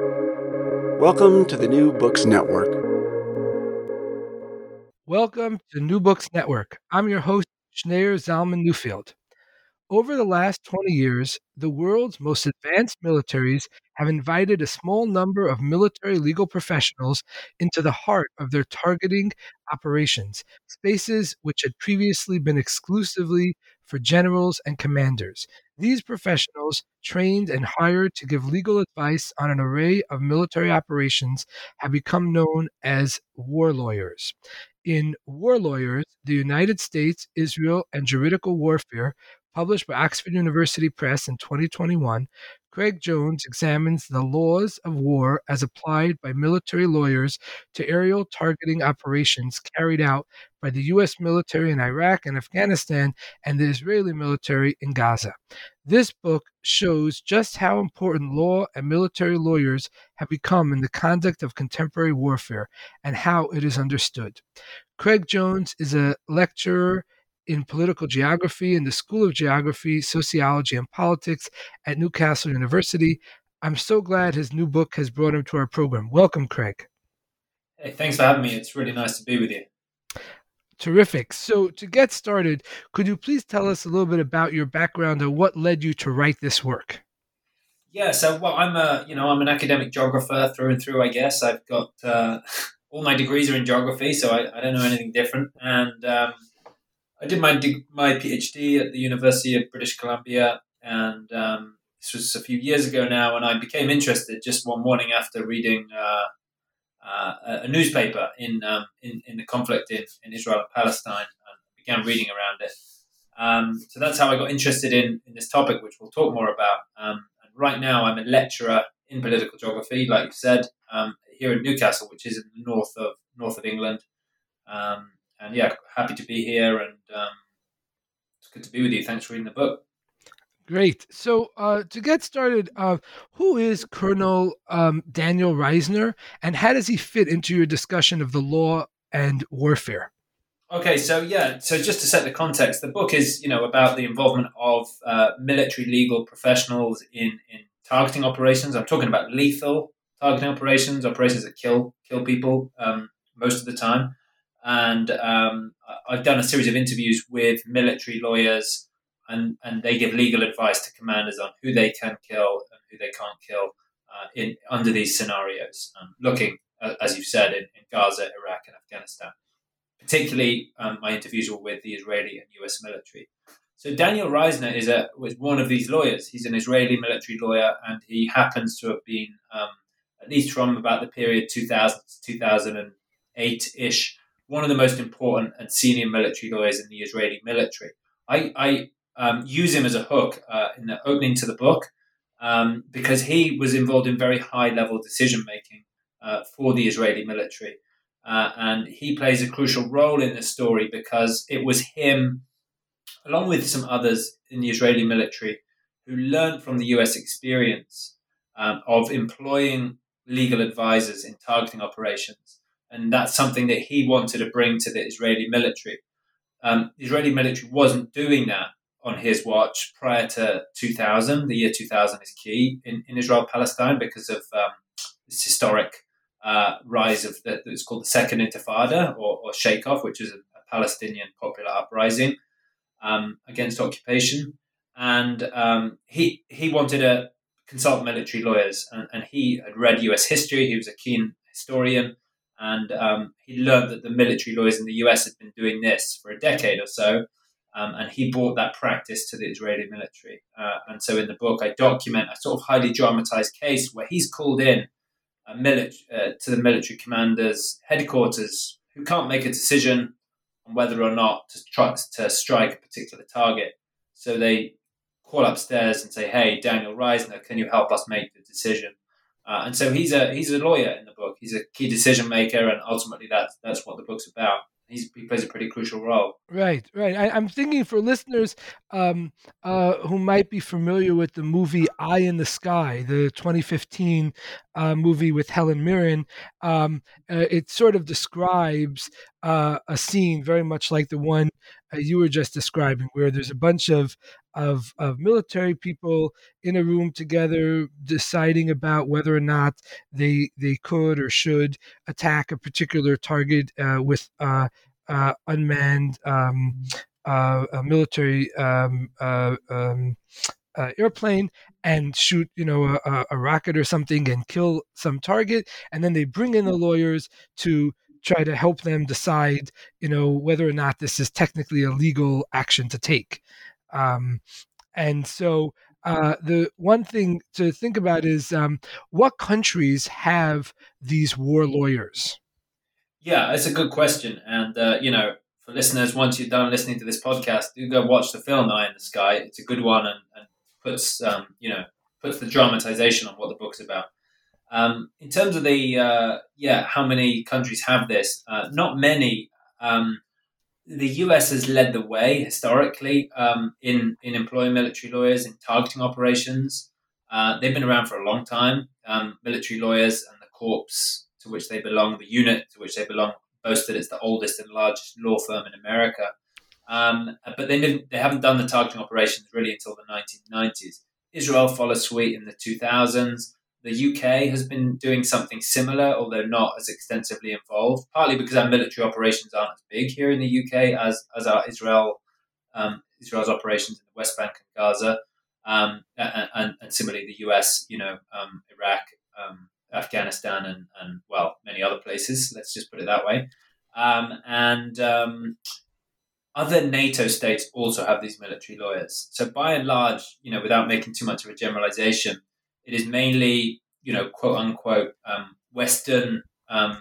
Welcome to the New Books Network. Welcome to New Books Network. I'm your host, Schneur Zalman Newfield. Over the last 20 years, the world's most advanced militaries have invited a small number of military legal professionals into the heart of their targeting operations, spaces which had previously been exclusively for generals and commanders. These professionals, trained and hired to give legal advice on an array of military operations, have become known as war lawyers. In War Lawyers, the United States, Israel, and Juridical Warfare published by Oxford University Press in 2021, Craig Jones examines the laws of war as applied by military lawyers to aerial targeting operations carried out by the U.S. military in Iraq and Afghanistan and the Israeli military in Gaza. This book shows just how important law and military lawyers have become in the conduct of contemporary warfare and how it is understood. Craig Jones is a lecturer in political geography in the School of Geography, Sociology, and Politics at Newcastle University. I'm so glad his new book has brought him to our program. Welcome, Craig. Hey, thanks for having me. It's really nice to be with you. Terrific. So, to get started, could you please tell us a little bit about your background and what led you to write this work? Yeah, so well, I'm a you know I'm an academic geographer through and through. I guess I've got uh, all my degrees are in geography, so I, I don't know anything different. And um, I did my my PhD at the University of British Columbia, and um, this was a few years ago now. And I became interested just one morning after reading uh, uh, a newspaper in, um, in, in the conflict in, in Israel and Palestine, and began reading around it. Um, so that's how I got interested in in this topic, which we'll talk more about. Um, and right now, I'm a lecturer in political geography, like you said, um, here in Newcastle, which is in the north of north of England. Um, and yeah, happy to be here, and um, it's good to be with you. Thanks for reading the book. Great. So uh, to get started, uh, who is Colonel um, Daniel Reisner, and how does he fit into your discussion of the law and warfare? Okay, so yeah, so just to set the context, the book is you know about the involvement of uh, military legal professionals in in targeting operations. I'm talking about lethal targeting operations, operations that kill kill people um, most of the time. And um, I've done a series of interviews with military lawyers, and, and they give legal advice to commanders on who they can kill and who they can't kill uh, in under these scenarios. Um, looking, uh, as you've said, in, in, Gaza, Iraq, and Afghanistan. Particularly, um, my interviews were with the Israeli and U.S. military. So Daniel Reisner is a was one of these lawyers. He's an Israeli military lawyer, and he happens to have been um, at least from about the period 2000 to 2008 ish one of the most important and senior military lawyers in the Israeli military. I, I um, use him as a hook uh, in the opening to the book um, because he was involved in very high level decision making uh, for the Israeli military. Uh, and he plays a crucial role in this story because it was him, along with some others in the Israeli military, who learned from the US experience um, of employing legal advisors in targeting operations and that's something that he wanted to bring to the Israeli military. Um, the Israeli military wasn't doing that on his watch prior to 2000. The year 2000 is key in, in Israel Palestine because of um, this historic uh, rise of the, it's called the Second Intifada or, or Sheikh Off, which is a, a, Palestinian popular uprising um, against occupation. And um, he he wanted to consult military lawyers, and, and he had read U.S. history. He was a keen historian, and um, he learned that the military lawyers in the US had been doing this for a decade or so. Um, and he brought that practice to the Israeli military. Uh, and so in the book, I document a sort of highly dramatized case where he's called in a mili- uh, to the military commander's headquarters who can't make a decision on whether or not to try to strike a particular target. So they call upstairs and say, "Hey, Daniel Reisner, can you help us make the decision?" Uh, and so he's a he's a lawyer in the book. He's a key decision maker, and ultimately that's that's what the book's about. He's, he plays a pretty crucial role. Right, right. I, am thinking for listeners um, uh, who might be familiar with the movie Eye in the Sky, the 2015 uh, movie with Helen Mirren, um, uh, it sort of describes uh, a scene very much like the one uh, you were just describing, where there's a bunch of of of military people in a room together deciding about whether or not they they could or should attack a particular target uh, with uh, uh, unmanned um, uh, military um, uh, um, uh, airplane and shoot, you know, a, a, rocket or something and kill some target, and then they bring in the lawyers to try to help them decide, you know, whether or not this is technically a legal action to take. Um, and so uh, the one thing to think about is um, what countries have these war lawyers? Yeah, it's a good question. And, uh, you know, for listeners, once you're done listening to this podcast, do go watch the film Eye in the Sky. It's a good one and, and puts, um, you know, puts the dramatization on what the book's about. Um, in terms of the uh, yeah, how many countries have this? Uh, not many. Um, the US has led the way historically um, in in employing military lawyers in targeting operations. Uh, they've been around for a long time. Um, military lawyers and the corps to which they belong, the unit to which they belong, boasted it's the oldest and largest law firm in America. Um, but they didn't, they haven't done the targeting operations really until the 1990s. Israel followed suite in the 2000s. The UK has been doing something similar, although not as extensively involved, partly because our military operations aren't as big here in the UK as, as our Israel um, Israel's operations in the West Bank and Gaza, um, and, and, and, similarly the US, you know, um, Iraq, um, Afghanistan, and, and well, many other places. Let's just put it that way. Um, and um, other NATO states also have these military lawyers. So by and large, you know, without making too much of a generalization, it is mainly, you know, quote unquote, um, Western um,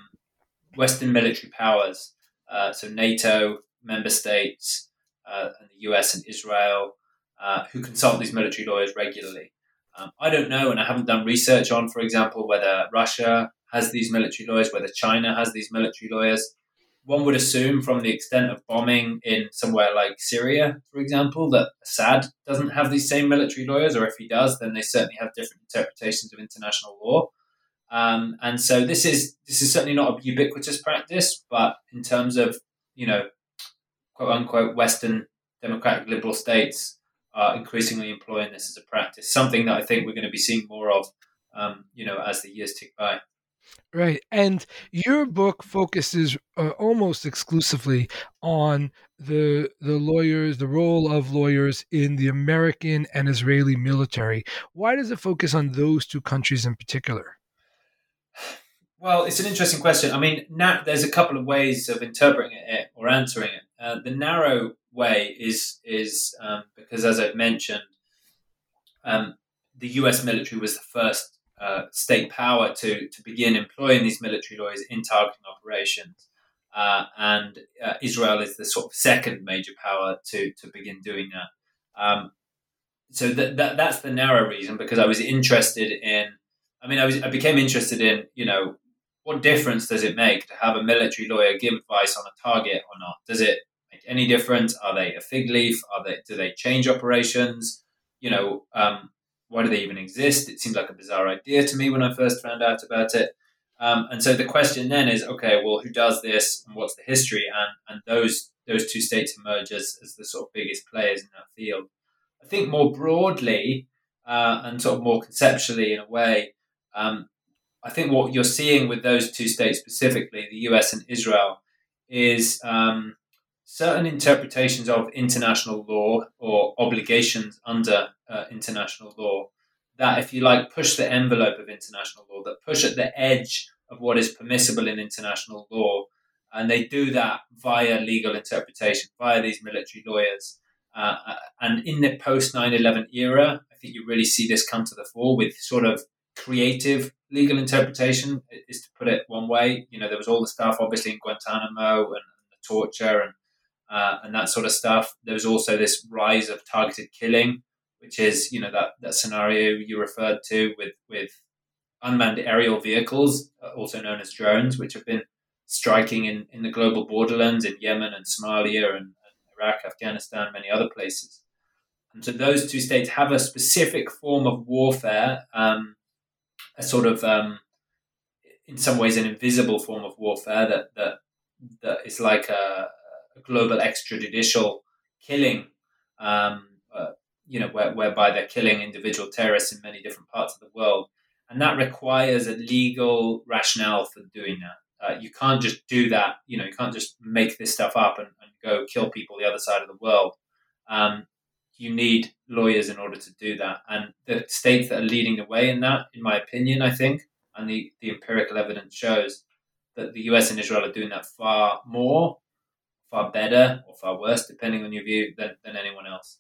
Western military powers. Uh, so NATO member states uh, and the US and Israel uh, who consult these military lawyers regularly. Um, I don't know, and I haven't done research on, for example, whether Russia has these military lawyers, whether China has these military lawyers one would assume from the extent of bombing in somewhere like Syria, for example, that Assad doesn't have these same military lawyers, or if he does, then they certainly have different interpretations of international law. Um, and so this is this is certainly not a ubiquitous practice, but in terms of you know, quote unquote, Western democratic liberal states are increasingly employing this as a practice, something that I think we're going to be seeing more of, um, you know, as the years tick by. Right. And your book focuses uh, almost exclusively on the the lawyers, the role of lawyers in the American and Israeli military. Why does it focus on those two countries in particular? Well, it's an interesting question. I mean, na- there's a couple of ways of interpreting it or answering it. Uh, the narrow way is is um, because, as I've mentioned, um, the U.S. military was the first uh, state power to, to begin employing these military lawyers in targeting operations. Uh, and uh, Israel is the sort of second major power to, to begin doing that. Um, so that, that that's the narrow reason because I was interested in. I mean, I was I became interested in you know what difference does it make to have a military lawyer give advice on a target or not? Does it make any difference? Are they a fig leaf? Are they do they change operations? You know, um, why do they even exist? It seemed like a bizarre idea to me when I first found out about it. Um, and so the question then is, okay, well, who does this and what's the history? And and those those two states emerge as, as the sort of biggest players in that field. I think more broadly uh, and sort of more conceptually in a way, um, I think what you're seeing with those two states specifically, the US and Israel, is um, certain interpretations of international law or obligations under uh, international law that, if you like, push the envelope of international law, that push at the edge of what is permissible in international law. And they do that via legal interpretation, via these military lawyers. Uh, uh and in the post 9 11 era, I think you really see this come to the fore with sort of creative legal interpretation, is to put it one way. You know, there was all the stuff, obviously, in Guantanamo and, and the torture and uh, and that sort of stuff. There was also this rise of targeted killing, which is you know that that scenario you referred to with with unmanned aerial vehicles, uh, also known as drones, which have been striking in, in the global borderlands in Yemen and Somalia and, and Iraq, Afghanistan, many other places. And so those two states have a specific form of warfare, um, a sort of, um, in some ways, an invisible form of warfare that that that is like a, global extrajudicial killing um, uh, you know, where, whereby they're killing individual terrorists in many different parts of the world. And that requires a legal rationale for doing that. Uh, you can't just do that. You know, you can't just make this stuff up and, and go kill people the other side of the world. Um, you need lawyers in order to do that. And the states that are leading the way in that, in my opinion, I think, and the, the empirical evidence shows that the US and Israel are doing that far more, far better, or far worse, depending on your view, than, than anyone else.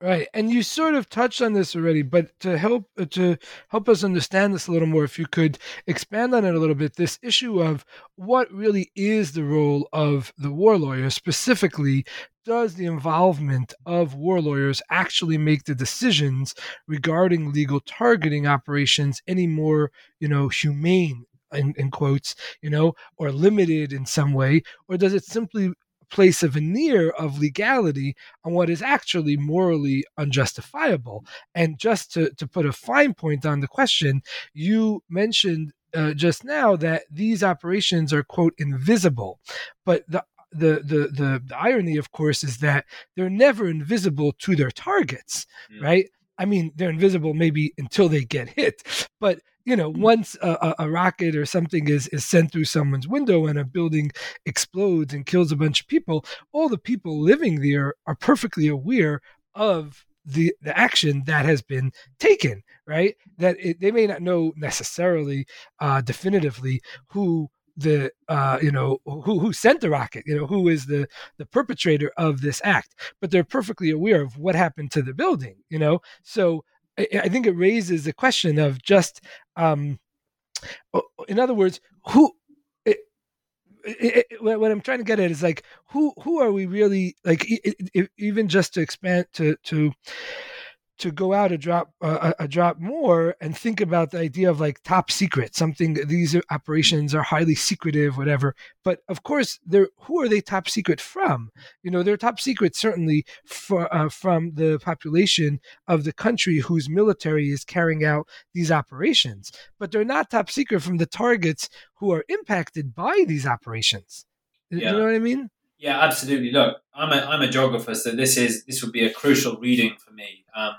Right, and you sort of touched on this already, but to help uh, to help us understand this a little more, if you could expand on it a little bit, this issue of what really is the role of the war lawyer, specifically, does the involvement of war lawyers actually make the decisions regarding legal targeting operations any more, you know, humane in, in, quotes, you know, or limited in some way, or does it simply place a veneer of legality on what is actually morally unjustifiable. And just to, to put a fine point on the question, you mentioned uh, just now that these operations are, quote, invisible. But the the, the the the irony, of course, is that they're never invisible to their targets, mm. right? I mean, they're invisible maybe until they get hit, but you know, once a, a, rocket or something is, is sent through someone's window and a building explodes and kills a bunch of people, all the people living there are perfectly aware of the, the action that has been taken, right? That it, they may not know necessarily uh, definitively who the uh, you know who who sent the rocket you know who is the the perpetrator of this act but they're perfectly aware of what happened to the building you know so I, think it raises the question of just, um, in other words, who. It, it, it, what I'm trying to get at is like who who are we really like even just to expand to to to go out a drop uh, a drop more and think about the idea of like top secret something these operations are highly secretive whatever. But of course they're who are they top secret from? You know they're top secret certainly for, uh, from the population of the country whose military is carrying out these operations. But they're not top secret from the targets who are impacted by these operations. Yeah. you know what i mean yeah, absolutely. Look, I'm a I'm a geographer, so this is this would be a crucial reading for me. Um,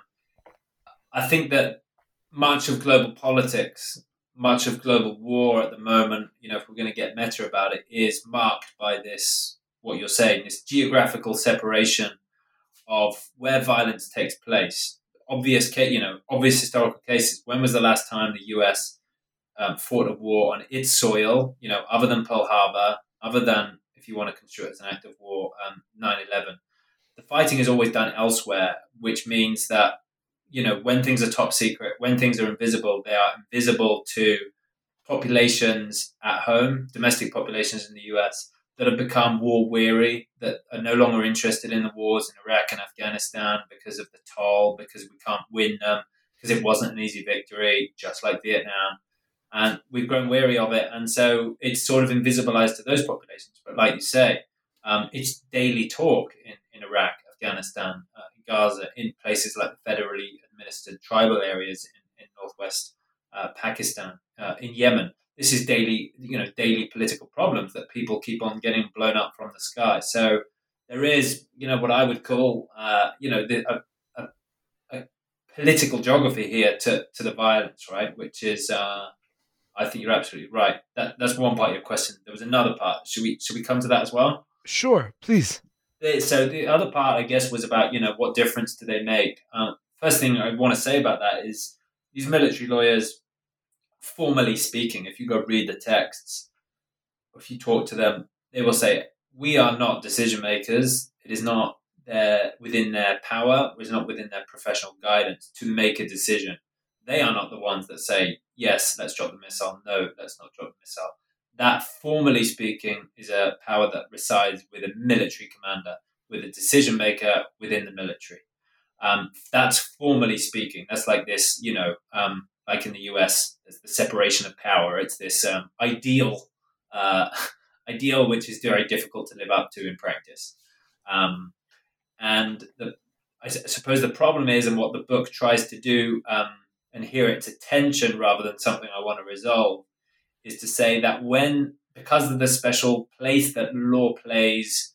I think that much of global politics, much of global war at the moment, you know, if we're going to get meta about it, is marked by this, what you're saying, this geographical separation of where violence takes place. Obvious, you know, obvious historical cases. When was the last time the U.S. Um, fought a war on its soil? You know, other than Pearl Harbor, other than if you want to construe it as an act of war, um, 9/11. The fighting is always done elsewhere, which means that you know, when things are top secret, when things are invisible, they are invisible to populations at home, domestic populations in the US that have become war weary, that are no longer interested in the wars in Iraq and Afghanistan because of the toll, because we can't win them, because it wasn't an easy victory, just like Vietnam. And we've grown weary of it. And so it's sort of invisibilized to those populations. But like you say, um, it's daily talk in, in Iraq, Afghanistan, uh, Gaza, in places like the federally administered tribal areas in, in northwest uh, Pakistan, uh, in Yemen. This is daily, you know, daily political problems that people keep on getting blown up from the sky. So there is, you know, what I would call, uh, you know, the, a, a, a, political geography here to, to the violence, right? Which is, uh, I think you're absolutely right. That, that's one part of your question. There was another part. Should we should we come to that as well? Sure, please. So the other part, I guess, was about you know what difference do they make? Um, first thing I want to say about that is these military lawyers, formally speaking, if you go read the texts, if you talk to them, they will say, "We are not decision makers. It is not their within their power. It is not within their professional guidance to make a decision. They are not the ones that say, yes, let's drop the missile. No, let's not drop the missile." That, formally speaking, is a power that resides with a military commander, with a decision maker within the military. Um, that's formally speaking. That's like this, you know, um, like in the US, there's the separation of power. It's this um, ideal, uh, ideal which is very difficult to live up to in practice. Um, and the, I suppose the problem is, and what the book tries to do, um, and here it's a tension rather than something I want to resolve, is to say that when, because of the special place that law plays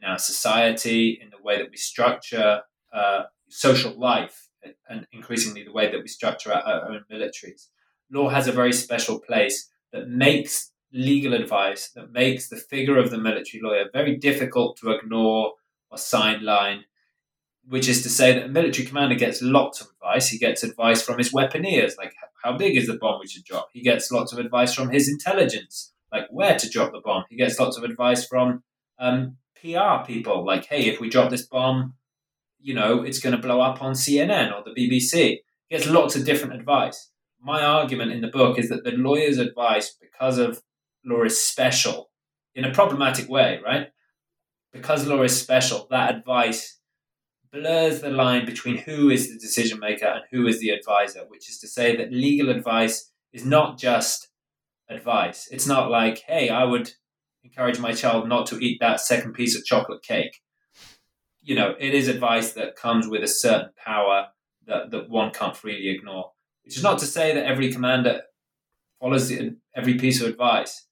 in our society, in the way that we structure uh, social life and increasingly the way that we structure our, our own militaries. Law has a very special place that makes legal advice, that makes the figure of the military lawyer very difficult to ignore or sideline which is to say that a military commander gets lots of advice. He gets advice from his weaponeers, like how big is the bomb we should drop. He gets lots of advice from his intelligence, like where to drop the bomb. He gets lots of advice from um, PR people, like hey, if we drop this bomb, you know, it's going to blow up on CNN or the BBC. He gets lots of different advice. My argument in the book is that the lawyer's advice, because of law is special in a problematic way, right? Because law is special, that advice blurs the line between who is the decision maker and who is the advisor, which is to say that legal advice is not just advice. It's not like, hey, I would encourage my child not to eat that second piece of chocolate cake. You know, it is advice that comes with a certain power that, that one can't freely ignore. Which is not to say that every commander follows every piece of advice.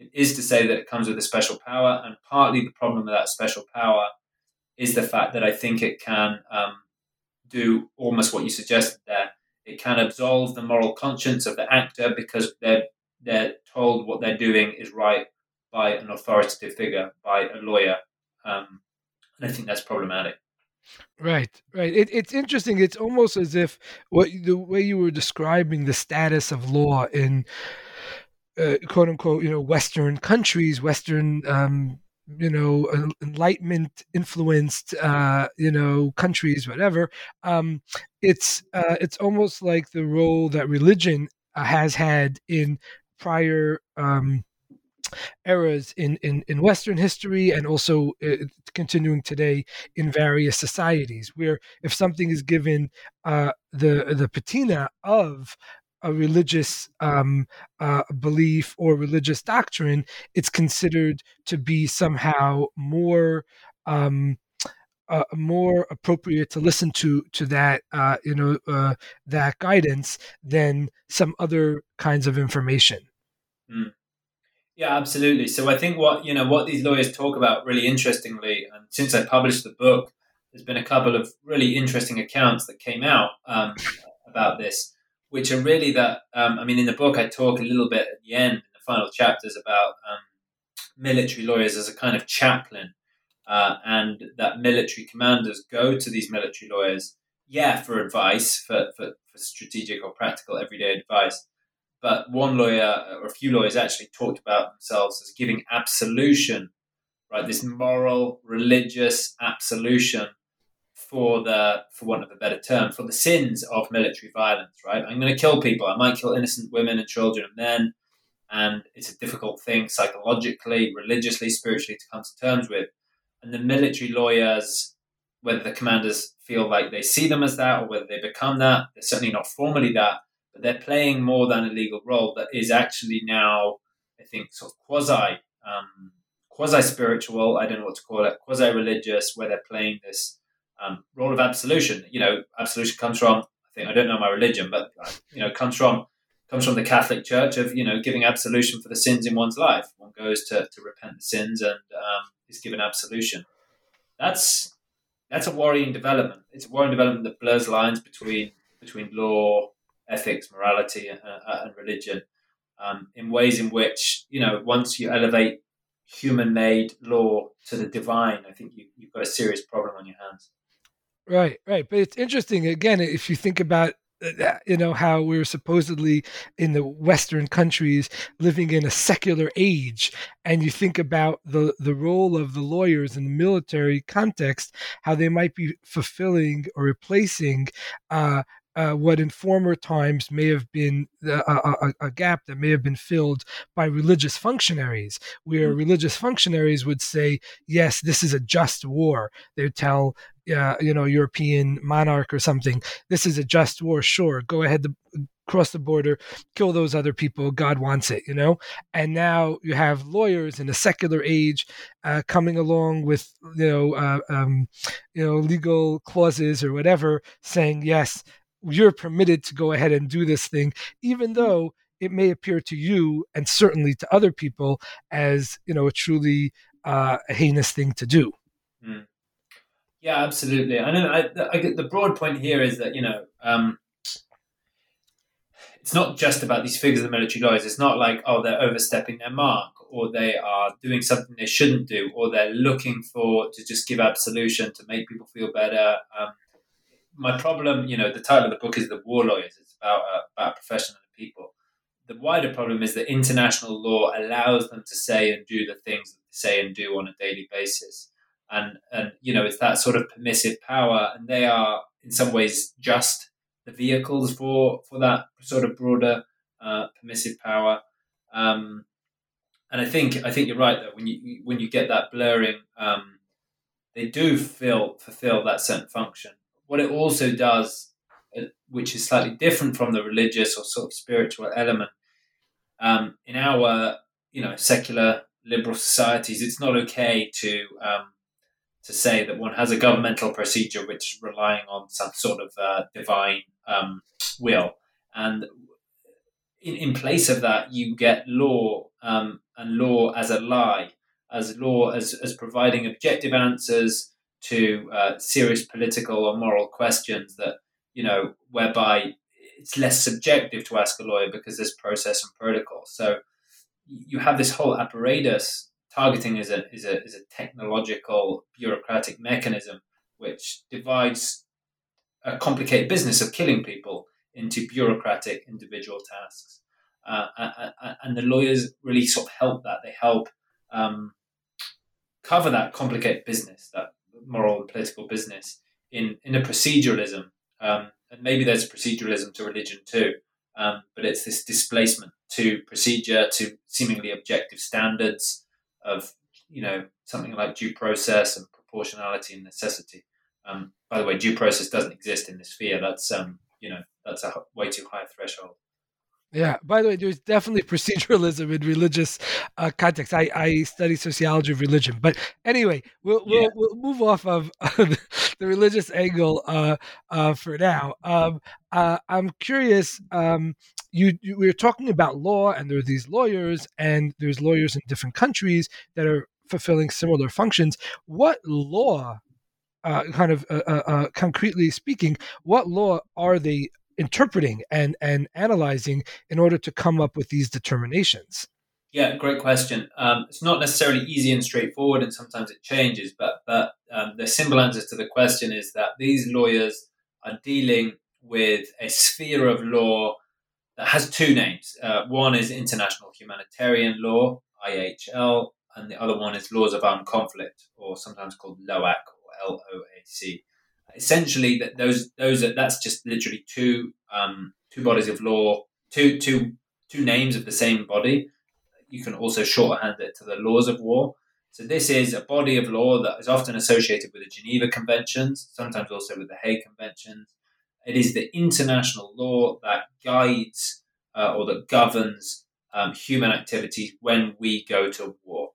It is to say that it comes with a special power, and partly the problem with that special power is the fact that I think it can um, do almost what you suggested there. It can absolve the moral conscience of the actor because they're they're told what they're doing is right by an authoritative figure, by a lawyer, um, and I think that's problematic. Right, right. It, it's interesting. It's almost as if what the way you were describing the status of law in uh, quote unquote, you know, Western countries, Western um, you know enlightenment influenced uh you know countries whatever um it's uh it's almost like the role that religion uh, has had in prior um eras in, in, in Western history and also uh, continuing today in various societies, where if something is given uh, the the patina of a religious um, uh, belief or religious doctrine, it's considered to be somehow more um, uh, more appropriate to listen to to that uh, you know uh, that guidance than some other kinds of information. Mm. Yeah, absolutely. So I think what you know what these lawyers talk about really interestingly, and since I published the book, there's been a couple of really interesting accounts that came out um, about this which are really that. Um, I mean, in the book, I talk a little bit at the end, in the final chapters, about um, military lawyers as a kind of chaplain, uh, and that military commanders go to these military lawyers, yeah, for advice, for, for, for strategic or practical everyday advice. But one lawyer or a few lawyers actually talked about themselves as giving absolution, right? This moral, religious absolution for the, for want of a better term, for the sins of military violence, right? I'm going to kill people. I might kill innocent women and children and men. And it's a difficult thing psychologically, religiously, spiritually to come to terms with. And the military lawyers, whether the commanders feel like they see them as that or whether they become that, they're certainly not formally that, but they're playing more than a legal role that is actually now, I think, sort of quasi um, quasi spiritual. I don't know what to call it, quasi religious, where they're playing this um, role of absolution. You know, absolution comes from I think I don't know my religion, but you know, comes from comes from the Catholic Church of you know giving absolution for the sins in one's life. One goes to, to repent the sins and um, is given absolution. That's that's a worrying development. It's a worrying development that blurs lines between between law, ethics, morality, and, uh, and religion um, in ways in which you know once you elevate human-made law to the divine, I think you, you've got a serious problem on your hands. Right, right. But it's interesting again if you think about uh, you know how we're supposedly in the western countries living in a secular age and you think about the the role of the lawyers in the military context how they might be fulfilling or replacing uh, uh, what in former times may have been a, a, a, gap that may have been filled by religious functionaries, where mm-hmm. religious functionaries would say, "Yes, this is a just war." They would tell, uh, you know, European monarch or something, "This is a just war. Sure, go ahead to cross the border, kill those other people. God wants it, you know." And now you have lawyers in a secular age uh, coming along with, you know, uh, um, you know, legal clauses or whatever, saying, "Yes." you're permitted to go ahead and do this thing, even though it may appear to you and certainly to other people as you know a truly uh, heinous thing to do. Mm. Yeah, absolutely. I know. I, I, the broad point here is that you know um, it's not just about these figures of the military lawyers. It's not like oh they're overstepping their mark or they are doing something they shouldn't do or they're looking for to just give absolution to make people feel better. Um, my problem, you know, the title of the book is the war lawyers. It's about uh, about professional people. The wider problem is that international law allows them to say and do the things that they say and do on a daily basis and and you know it's that sort of permissive power, and they are in some ways just the vehicles for for that sort of broader uh, permissive power. Um, and I think I think you're right that when you when you get that blurring, um, they do feel fulfill that certain function. What it also does, uh, which is slightly different from the religious or sort of spiritual element, um, in our you know secular liberal societies, it's not okay to um, to say that one has a governmental procedure which is relying on some sort of uh, divine um, will. And in, in place of that, you get law um, and law as a lie, as law as, as providing objective answers to uh, serious political or moral questions that, you know, whereby it's less subjective to ask a lawyer because there's process and protocol. So you have this whole apparatus targeting is a is a is a technological bureaucratic mechanism which divides a complicated business of killing people into bureaucratic individual tasks. Uh, and the lawyers really sort of help that. They help um, cover that complicated business, that moral and political business, in in a proceduralism. Um, and maybe there's proceduralism to religion too, um, but it's this displacement to procedure, to seemingly objective standards, of you know something like due process and proportionality and necessity. Um, by the way, due process doesn't exist in this sphere. That's um, you know that's a way too high threshold. Yeah. By the way, there's definitely proceduralism in religious uh, context. I, I study sociology of religion, but anyway, we'll we'll, we'll move off of the religious angle uh, uh, for now. Um, uh, I'm curious. Um, you, you we are talking about law, and there are these lawyers, and there's lawyers in different countries that are fulfilling similar functions. What law? Uh, kind of uh, uh, concretely speaking, what law are they interpreting and and analyzing in order to come up with these determinations? Yeah, great question. Um, it's not necessarily easy and straightforward, and sometimes it changes. But but um, the simple answer to the question is that these lawyers are dealing with a sphere of law has two names. Uh, one is international humanitarian law (IHL), and the other one is laws of armed conflict, or sometimes called LOAC or LOAC essentially that those those are that's just literally two um, two bodies of law, two two two names of the same body. You can also shorthand it to the laws of war. So this is a body of law that is often associated with the Geneva Conventions, sometimes also with the Hague Conventions. It is the international law that guides uh, or that governs um, human activities when we go to war.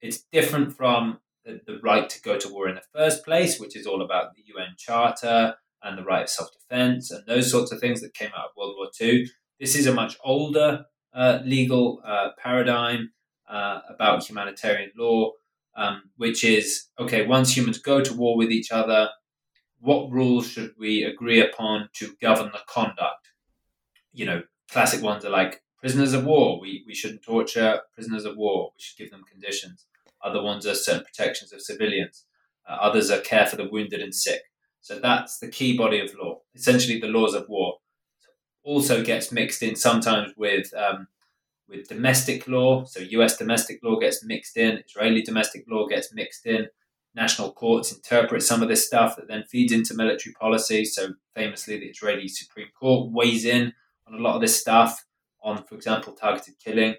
It's different from the, the right to go to war in the first place, which is all about the UN Charter and the right of self defense and those sorts of things that came out of World War II. This is a much older uh, legal uh, paradigm uh, about humanitarian law, um, which is okay, once humans go to war with each other, what rules should we agree upon to govern the conduct? You know, classic ones are like prisoners of war, we, we shouldn't torture prisoners of war, we should give them conditions. Other ones are certain protections of civilians. Uh, others are care for the wounded and sick. So that's the key body of law, essentially the laws of war. Also gets mixed in sometimes with um, with domestic law. So U.S. domestic law gets mixed in. Israeli domestic law gets mixed in. National courts interpret some of this stuff that then feeds into military policy. So famously, the Israeli Supreme Court weighs in on a lot of this stuff on, for example, targeted killing.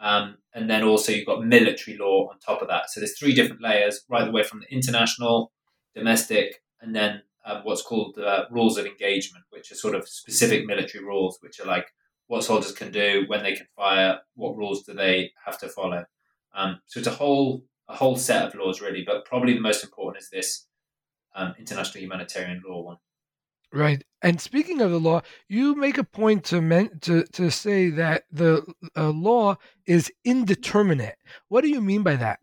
Um, and then also you've got military law on top of that. So there's three different layers, right the way from the international, domestic, and then uh, what's called uh, rules of engagement, which are sort of specific military rules, which are like what soldiers can do, when they can fire, what rules do they have to follow. Um, so it's a whole a whole set of laws really, but probably the most important is this um, international humanitarian law one. Right. And speaking of the law, you make a point to men- to to say that the uh, law is indeterminate. What do you mean by that?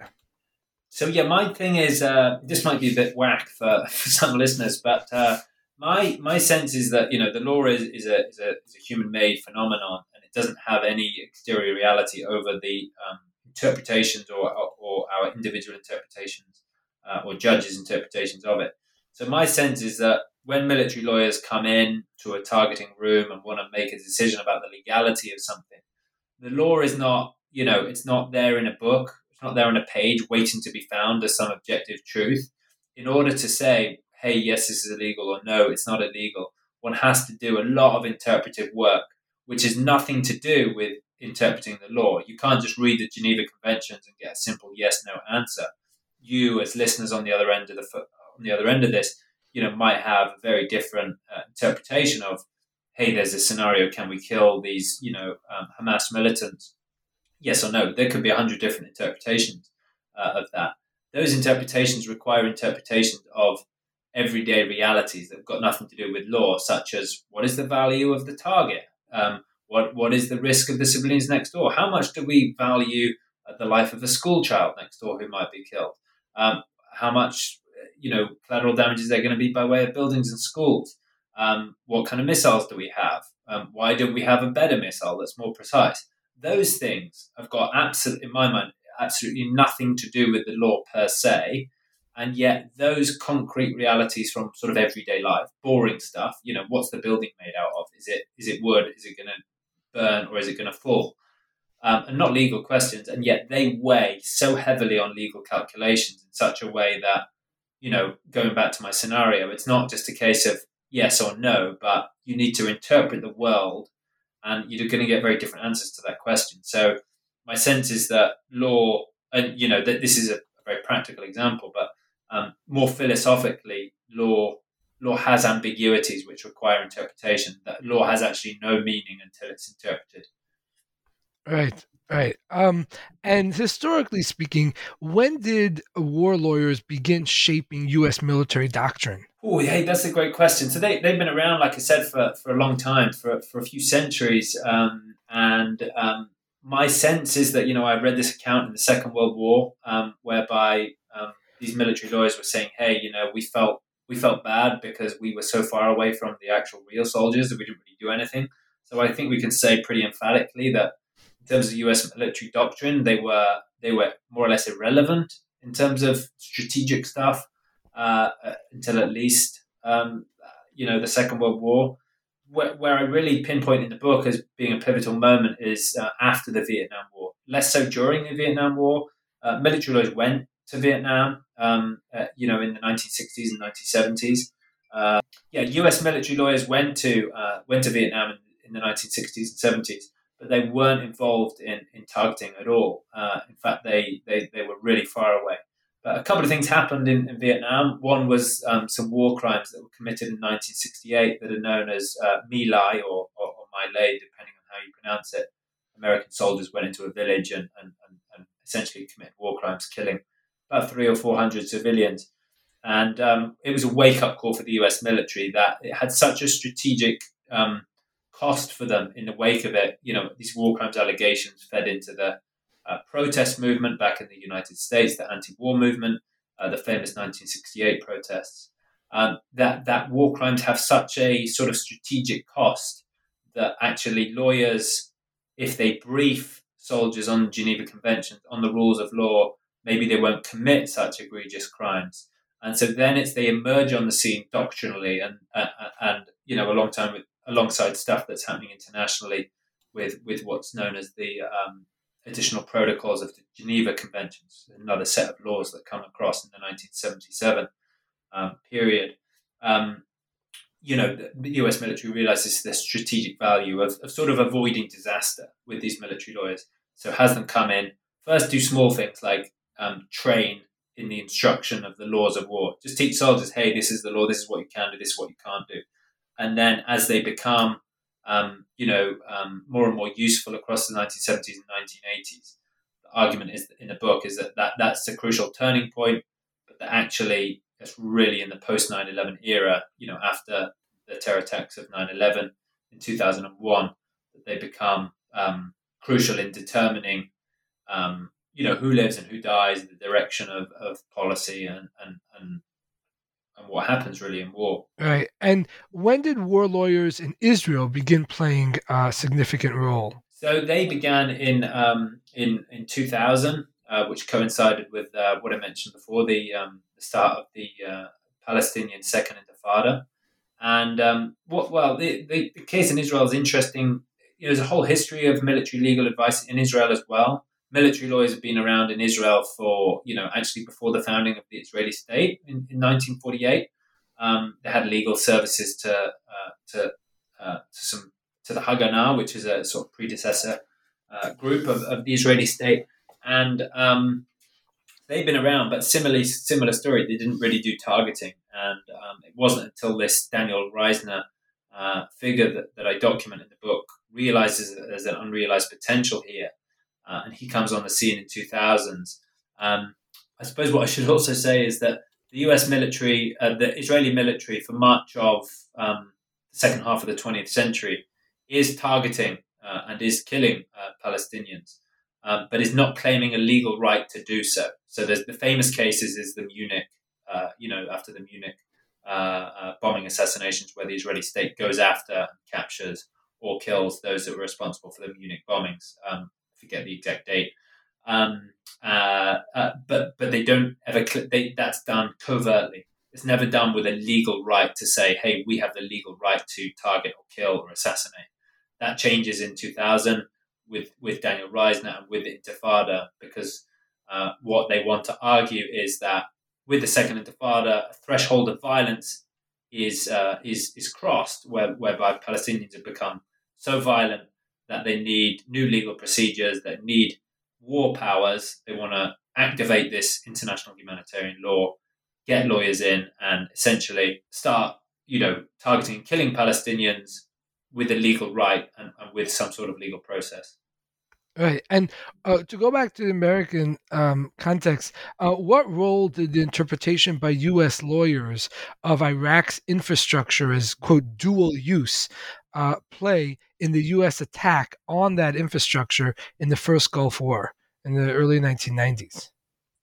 so yeah, my thing is uh, this might be a bit whack for, for some listeners, but uh, my my sense is that you know the law is, is a is a, is a human made phenomenon, and it doesn't have any exterior reality over the um, interpretations or, or our individual interpretations uh, or judges' interpretations of it. So my sense is that when military lawyers come in to a targeting room and want to make a decision about the legality of something, the law is not you know it's not there in a book, it's not there on a page waiting to be found as some objective truth. In order to say hey, yes, this is illegal, or no, it's not illegal. One has to do a lot of interpretive work, which is nothing to do with interpreting the law. You can't just read the Geneva Conventions and get a simple yes no answer. You, as listeners on the other end of the on the other end of this, you know, might have a very different uh, interpretation of, hey, there's a scenario: can we kill these, you know, um, Hamas militants? Yes or no? There could be a hundred different interpretations uh, of that. Those interpretations require interpretations of everyday realities that have got nothing to do with law, such as what is the value of the target? Um, what, what is the risk of the civilians next door? How much do we value uh, the life of a school child next door who might be killed? Um, how much, you know, collateral damages are going to be by way of buildings and schools? Um, what kind of missiles do we have? Um, why don't we have a better missile that's more precise? Those things have got absolutely, in my mind, absolutely nothing to do with the law per se and yet those concrete realities from sort of everyday life boring stuff you know what's the building made out of is it is it wood is it going to burn or is it going to fall? Um, and not legal questions and yet they weigh so heavily on legal calculations in such a way that you know going back to my scenario it's not just a case of yes or no but you need to interpret the world and you're going to get very different answers to that question. So my sense is that law and you know that this is a very practical example but um, more philosophically, law law has ambiguities which require interpretation. That law has actually no meaning until it's interpreted. Right, right. Um, and historically speaking, when did war lawyers begin shaping U.S. military doctrine? Oh, yeah, that's a great question. So they, they've been around, like I said, for, for a long time, for, for a few centuries. Um, and um, my sense is that, you know, I read this account in the Second World War um, whereby um, these military lawyers were saying, "Hey, you know, we felt we felt bad because we were so far away from the actual real soldiers that we didn't really do anything." So I think we can say pretty emphatically that in terms of U.S. military doctrine, they were they were more or less irrelevant in terms of strategic stuff uh, uh until at least um, you know the Second World War. Where, where, I really pinpoint in the book as being a pivotal moment is uh, after the Vietnam War. Less so during the Vietnam War. Uh, military lawyers went to Vietnam, um, uh, you know, in the 1960s and 1970s. Uh, yeah, U.S. military lawyers went to uh, went to Vietnam in, in, the 1960s and 70s, but they weren't involved in, in targeting at all. Uh, in fact, they, they they were really far away. But a couple of things happened in, in Vietnam. One was um, some war crimes that were committed in 1968 that are known as uh, My Lai or, or, or My Lai, depending on how you pronounce it. American soldiers went into a village and, and, and, and essentially committed war crimes, killing about three or four hundred civilians. And um, it was a wake up call for the US military that it had such a strategic um, cost for them in the wake of it. You know, these war crimes allegations fed into the uh, protest movement back in the United States, the anti war movement, uh, the famous 1968 protests. Um, that, that war crimes have such a sort of strategic cost that actually lawyers, if they brief soldiers on Geneva Conventions, on the rules of law, maybe they won't commit such egregious crimes. And so then it's they emerge on the scene doctrinally and and, and you know alongside with alongside stuff that's happening internationally with with what's known as the um, additional protocols of the Geneva Conventions, another set of laws that come across in the 1977 um, period. Um, you know, the US military realizes the strategic value of, of sort of avoiding disaster with these military lawyers. So has them come in, first do small things like um, train in the instruction of the laws of war. Just teach soldiers, hey, this is the law, this is what you can do, this is what you can't do. And then as they become, um, you know, um, more and more useful across the 1970s and 1980s, the argument is in the book is that, that that's a crucial turning point, but that actually it's really in the post 9/11 era, you know, after the terror attacks of 9/11 in 2001, that they become um, crucial in determining um, you know who lives and who dies, the direction of, of policy, and, and and and what happens really in war. Right. And when did war lawyers in Israel begin playing a significant role? So they began in um, in in 2000, uh, which coincided with uh, what I mentioned before, the, um, the start of the uh, Palestinian Second Intifada. And um, what? Well, the, the, the case in Israel is interesting. You know, there's a whole history of military legal advice in Israel as well. Military lawyers have been around in Israel for, you know, actually before the founding of the Israeli state in, in 1948. Um, they had legal services to uh, to uh, to some to the Haganah, which is a sort of predecessor uh, group of, of the Israeli state, and um, they've been around, but similarly similar story. They didn't really do targeting, and um, it wasn't until this Daniel Reisner uh, figure that, that I document in the book realizes that there's an unrealized potential here, uh, and he comes on the scene in 2000s. Um, I suppose what I should also say is that the U.S. military, uh, the Israeli military, for much of um, the second half of the 20th century, is targeting uh, and is killing uh, Palestinians, um, but is not claiming a legal right to do so. So there's the famous cases is the Munich, uh, you know, after the Munich uh, bombing assassinations, where the Israeli state goes after, captures, or kills those that were responsible for the Munich bombings. Um, forget the exact date. Um, uh, but but they don't ever. They, that's done covertly. It's never done with a legal right to say, "Hey, we have the legal right to target or kill or assassinate." That changes in 2000 with, with Daniel Reisner and with Intifada because uh, what they want to argue is that with the second Intifada, a threshold of violence is uh, is is crossed, where, whereby Palestinians have become so violent that they need new legal procedures, that need war powers. They want to activate this international humanitarian law, get lawyers in, and essentially start, you know, targeting and killing Palestinians with a legal right and, and with some sort of legal process. Right. And uh, to go back to the American um, context, uh, what role did the interpretation by U.S. lawyers of Iraq's infrastructure as, quote, dual use uh, play in the U.S. attack on that infrastructure in the first Gulf War in the early 1990s?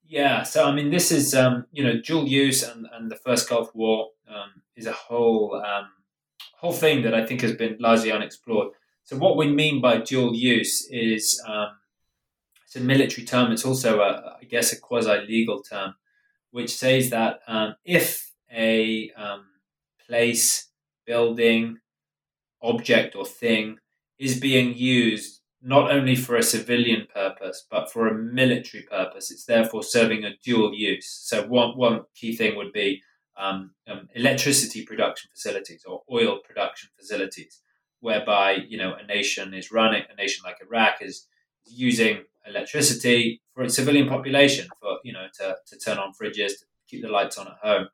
Yeah. So, I mean, this is, um, you know, dual use and, and the first Gulf War um, is a whole um, whole thing that I think has been largely unexplored. So what we mean by dual use is um, it's a military term. It's also, a, I guess, a quasi-legal term, which says that um, if a um, place, building, object, or thing is being used not only for a civilian purpose but for a military purpose, it's therefore serving a dual use. So one one key thing would be um, um, electricity production facilities or oil production facilities, whereby you know a nation is running a nation like Iraq is using electricity for its civilian population for you know to, to turn on fridges to keep the lights on at home.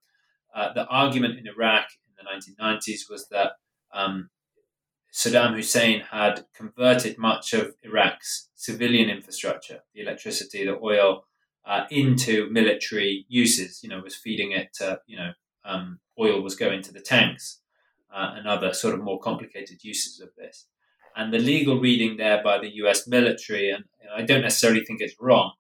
Uh, the argument in Iraq in the 1990s was that um, Saddam Hussein had converted much of Iraq's civilian infrastructure, the electricity, the oil, uh, into military uses. You know, was feeding it. To, you know, um, oil was going to the tanks uh, and other sort of more complicated uses of this. And the legal reading there by the U.S. military, and I don't necessarily think it's wrong.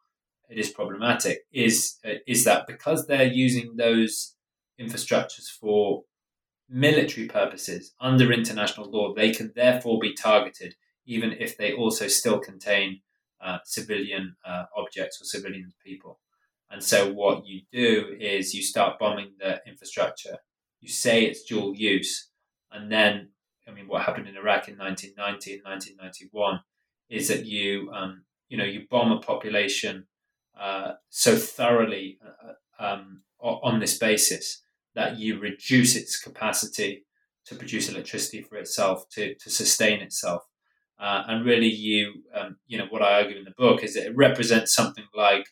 It is problematic. Is uh, is that because they're using those infrastructures for military purposes under international law, they can therefore be targeted, even if they also still contain uh, civilian uh, objects or civilian people. And so what you do is you start bombing the infrastructure. You say it's dual use, and then I mean, what happened in Iraq in 1990 and 1991 is that you um, you know you bomb a population uh, so thoroughly uh, um, on this basis that you reduce its capacity to produce electricity for itself to, to sustain itself. Uh, and really, you um, you know what I argue in the book is that it represents something like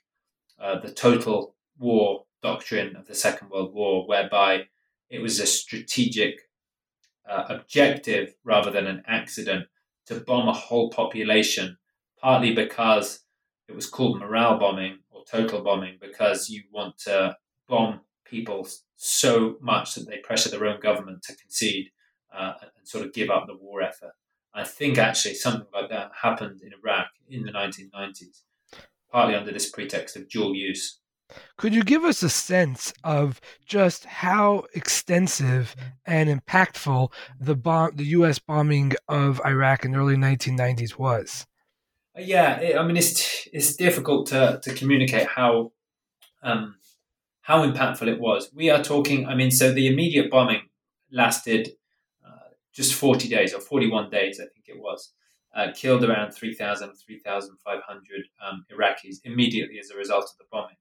uh, the total war doctrine of the Second World War, whereby it was a strategic uh, objective rather than an accident to bomb a whole population, partly because it was called morale bombing or total bombing, because you want to bomb people so much that they pressure their own government to concede uh, and sort of give up the war effort. I think actually something like that happened in Iraq in the 1990s. partly under this pretext of dual use. Could you give us a sense of just how extensive and impactful the bomb, the U.S. bombing of Iraq in the early 1990s was? Yeah, it, I mean it's it's difficult to, to communicate how um, how impactful it was. We are talking. I mean, so the immediate bombing lasted uh, just 40 days or 41 days, I think it was. Uh, killed around 3,000, 3,500 um, Iraqis immediately as a result of the bombing.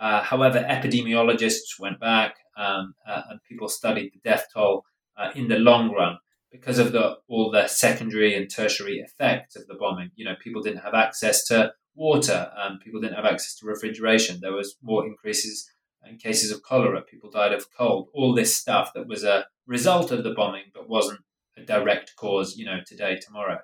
Uh, however, epidemiologists went back um, uh, and people studied the death toll uh, in the long run because of the, all the secondary and tertiary effects of the bombing. You know, people didn't have access to water, um, people didn't have access to refrigeration. There was more increases in cases of cholera. People died of cold. All this stuff that was a result of the bombing, but wasn't a direct cause. You know, today, tomorrow,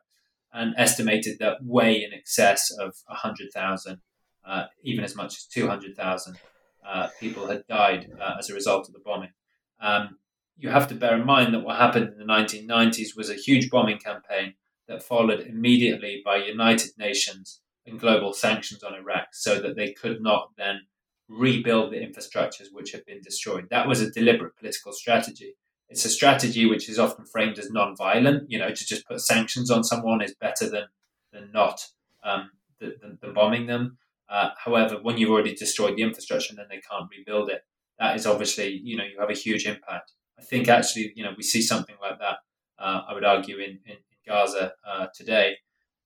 and estimated that way in excess of hundred thousand uh, even as much as 200,000 uh, people had died uh, as a result of the bombing. Um, you have to bear in mind that what happened in the 1990s was a huge bombing campaign that followed immediately by United Nations and global sanctions on Iraq so that they could not then rebuild the infrastructures which have been destroyed. That was a deliberate political strategy. It's a strategy which is often framed as non-violent. You know, to just put sanctions on someone is better than than not um, than, than bombing them. Uh, however, when you've already destroyed the infrastructure, and then they can't rebuild it. That is obviously, you know, you have a huge impact. I think actually, you know, we see something like that. Uh, I would argue in in, Gaza uh, today,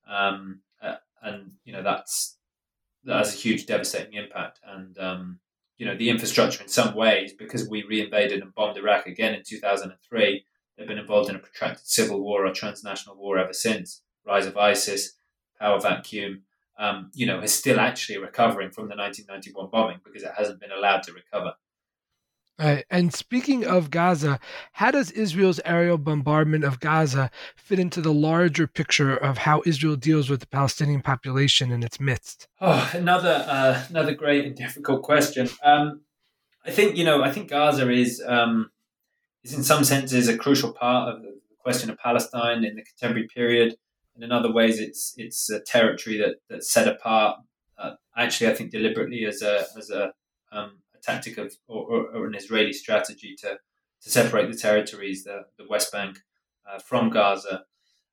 um, uh, and you know that's that has a huge devastating impact. And um, you know, the infrastructure in some ways, because we reinvaded and bombed Iraq again in 2003, they've been involved in a protracted civil war or transnational war ever since. Rise of ISIS, power vacuum, um, you know, is still actually recovering from the 1991 bombing because it hasn't been allowed to recover. Right. And speaking of Gaza, how does Israel's aerial bombardment of Gaza fit into the larger picture of how Israel deals with the Palestinian population in its midst? Oh, another uh, another great and difficult question. Um, I think you know, I think Gaza is um, is in some senses a crucial part of the question of Palestine in the contemporary period and in other ways, it's it's a territory that that's set apart. Uh, actually, I think deliberately as a as a, um, tactic of or, or, an Israeli strategy to to separate the territories, the the West Bank, uh, from Gaza.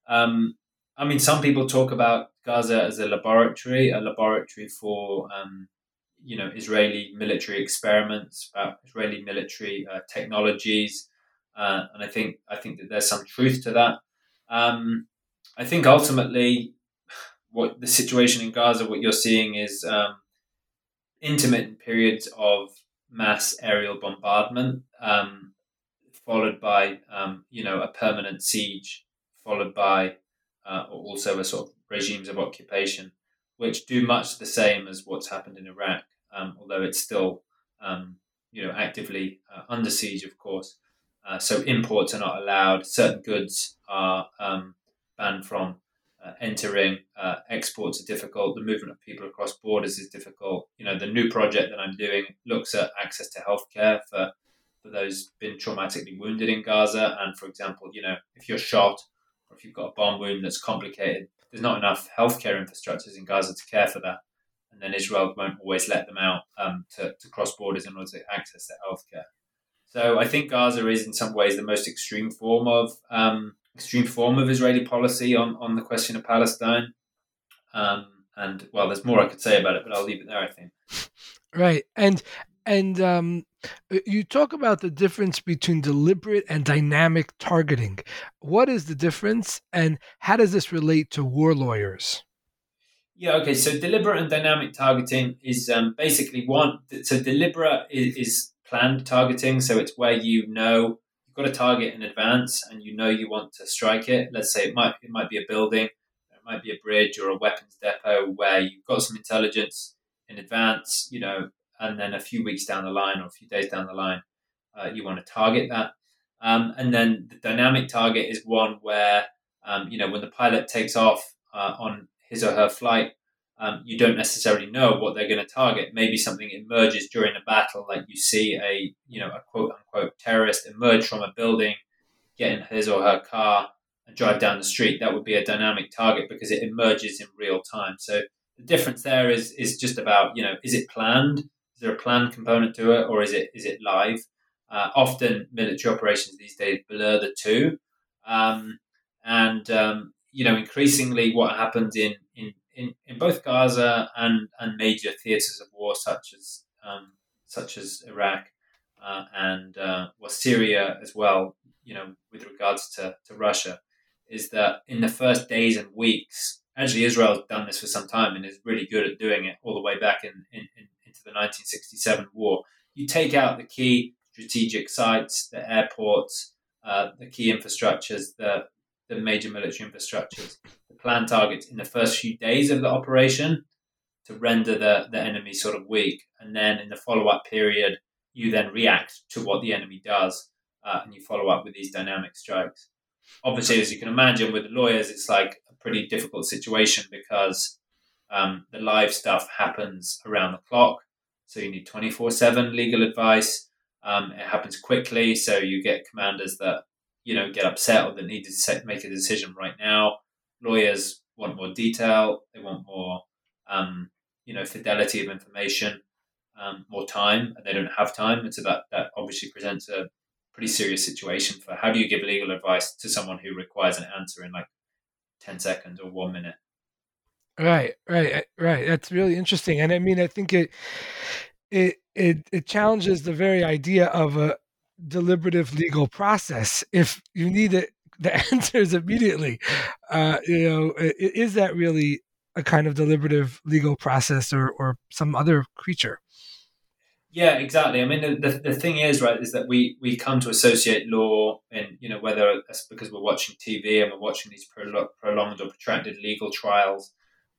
Um, I mean, some people talk about Gaza as a laboratory, a laboratory for um, you know Israeli military experiments, about Israeli military uh, technologies, uh, and I think I think that there's some truth to that. Um, I think ultimately, what the situation in Gaza, what you're seeing is um, intermittent periods of mass aerial bombardment, um, followed by um, you know a permanent siege, followed by uh, also a sort of regimes of occupation, which do much the same as what's happened in Iraq, um, although it's still um, you know actively uh, under siege, of course. Uh, so imports are not allowed. Certain goods are um, banned from uh, entering. Uh, exports are difficult. The movement of people across borders is difficult. You know, the new project that I'm doing looks at access to healthcare for for those been traumatically wounded in Gaza. And for example, you know, if you're shot or if you've got a bomb wound that's complicated, there's not enough healthcare infrastructures in Gaza to care for that. And then Israel won't always let them out um, to, to cross borders in order to access that healthcare. So I think Gaza is in some ways the most extreme form of um, extreme form of Israeli policy on, on the question of Palestine. Um, and well, there's more I could say about it, but I'll leave it there. I think. Right, and and um, you talk about the difference between deliberate and dynamic targeting. What is the difference, and how does this relate to war lawyers? Yeah, okay. So deliberate and dynamic targeting is um, basically one. So deliberate is, is planned targeting. So it's where you know got a target in advance and you know you want to strike it, let's say it might it might be a building, it might be a bridge or a weapons depot where you've got some intelligence in advance, you know, and then a few weeks down the line or a few days down the line, uh, you want to target that. Um, and then the dynamic target is one where, um, you know, when the pilot takes off uh, on his or her flight, um, you don't necessarily know what they're going to target. Maybe something emerges during a battle, like you see a you know a quote unquote terrorist emerge from a building, get in his or her car and drive down the street. That would be a dynamic target because it emerges in real time. So The difference there is is just about you know is it planned? Is there a planned component to it, or is it is it live? Uh, often military operations these days blur the two, um, and um, you know increasingly what happens in, in in, both Gaza and, and major theaters of war such as um, such as Iraq uh, and uh, well Syria as well. You know, with regards to, to Russia, is that in the first days and weeks, actually Israel's done this for some time and is really good at doing it all the way back in, in, in into the 1967 war. You take out the key strategic sites, the airports, uh, the key infrastructures, the the major military infrastructures, the plan targets in the first few days of the operation to render the, the enemy sort of weak. And then in the follow up period, you then react to what the enemy does uh, and you follow up with these dynamic strikes. Obviously, as you can imagine, with the lawyers, it's like a pretty difficult situation because um, the live stuff happens around the clock. So you need 24 7 legal advice. Um, it happens quickly. So you get commanders that you know get upset or that need to make a decision right now. Lawyers want more detail. They want more, um, you know, fidelity of information, um, more time, and they don't have time. And so that that obviously presents a pretty serious situation for how do you give legal advice to someone who requires an answer in like ten seconds or one minute. Right, right, eh, right. That's really interesting, and I mean, I think it it it it challenges the very idea of a deliberative legal process if you need it, the answers immediately. Uh, you know, is that really a kind of deliberative legal process or, or some other creature? Yeah, exactly. I mean, the, the, thing is, right, is that we, we come to associate law, and you know, whether it's because we're watching TV and we're watching these prolonged or protracted legal trials,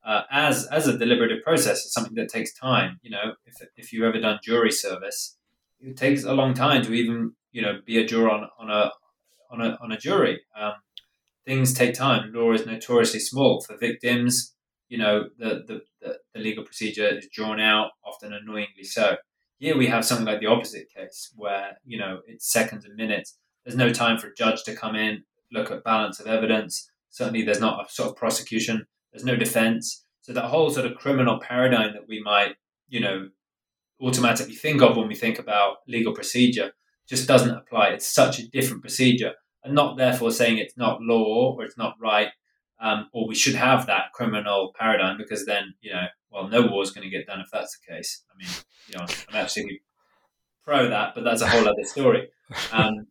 uh, as as a deliberative process. It's something that takes time. You know, if if you've ever done jury service, it takes a long time to even you know be a juror on, on a on a on a jury. Um, things take time. Law is notoriously small for victims. You know the, the, the, the legal procedure is drawn out, often annoyingly so. Here we have something like the opposite case, where you know it's seconds and minutes. There's no time for a judge to come in, look at balance of evidence. Certainly, there's not a sort of prosecution. There's no defense. So that whole sort of criminal paradigm that we might, you know, automatically think of when we think about legal procedure just doesn't apply. It's such a different procedure. And not therefore saying it's not law or it's not right, um, or we should have that criminal paradigm because then, you know, well, no war is going to get done if that's the case. I mean, you know, I'm absolutely pro that, but that's a whole other story. Um,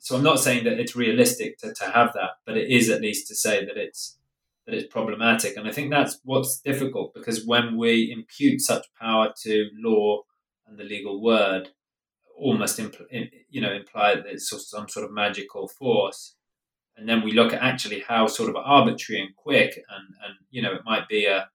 so I'm not saying that it's realistic to, to have that, but it is at least to say that it's that it's problematic. And I think that's what's difficult because when we impute such power to law and the legal word almost hmm. impl- you know imply that it's some sort of magical force. And then we look at actually how sort of arbitrary and quick and and you know it might be a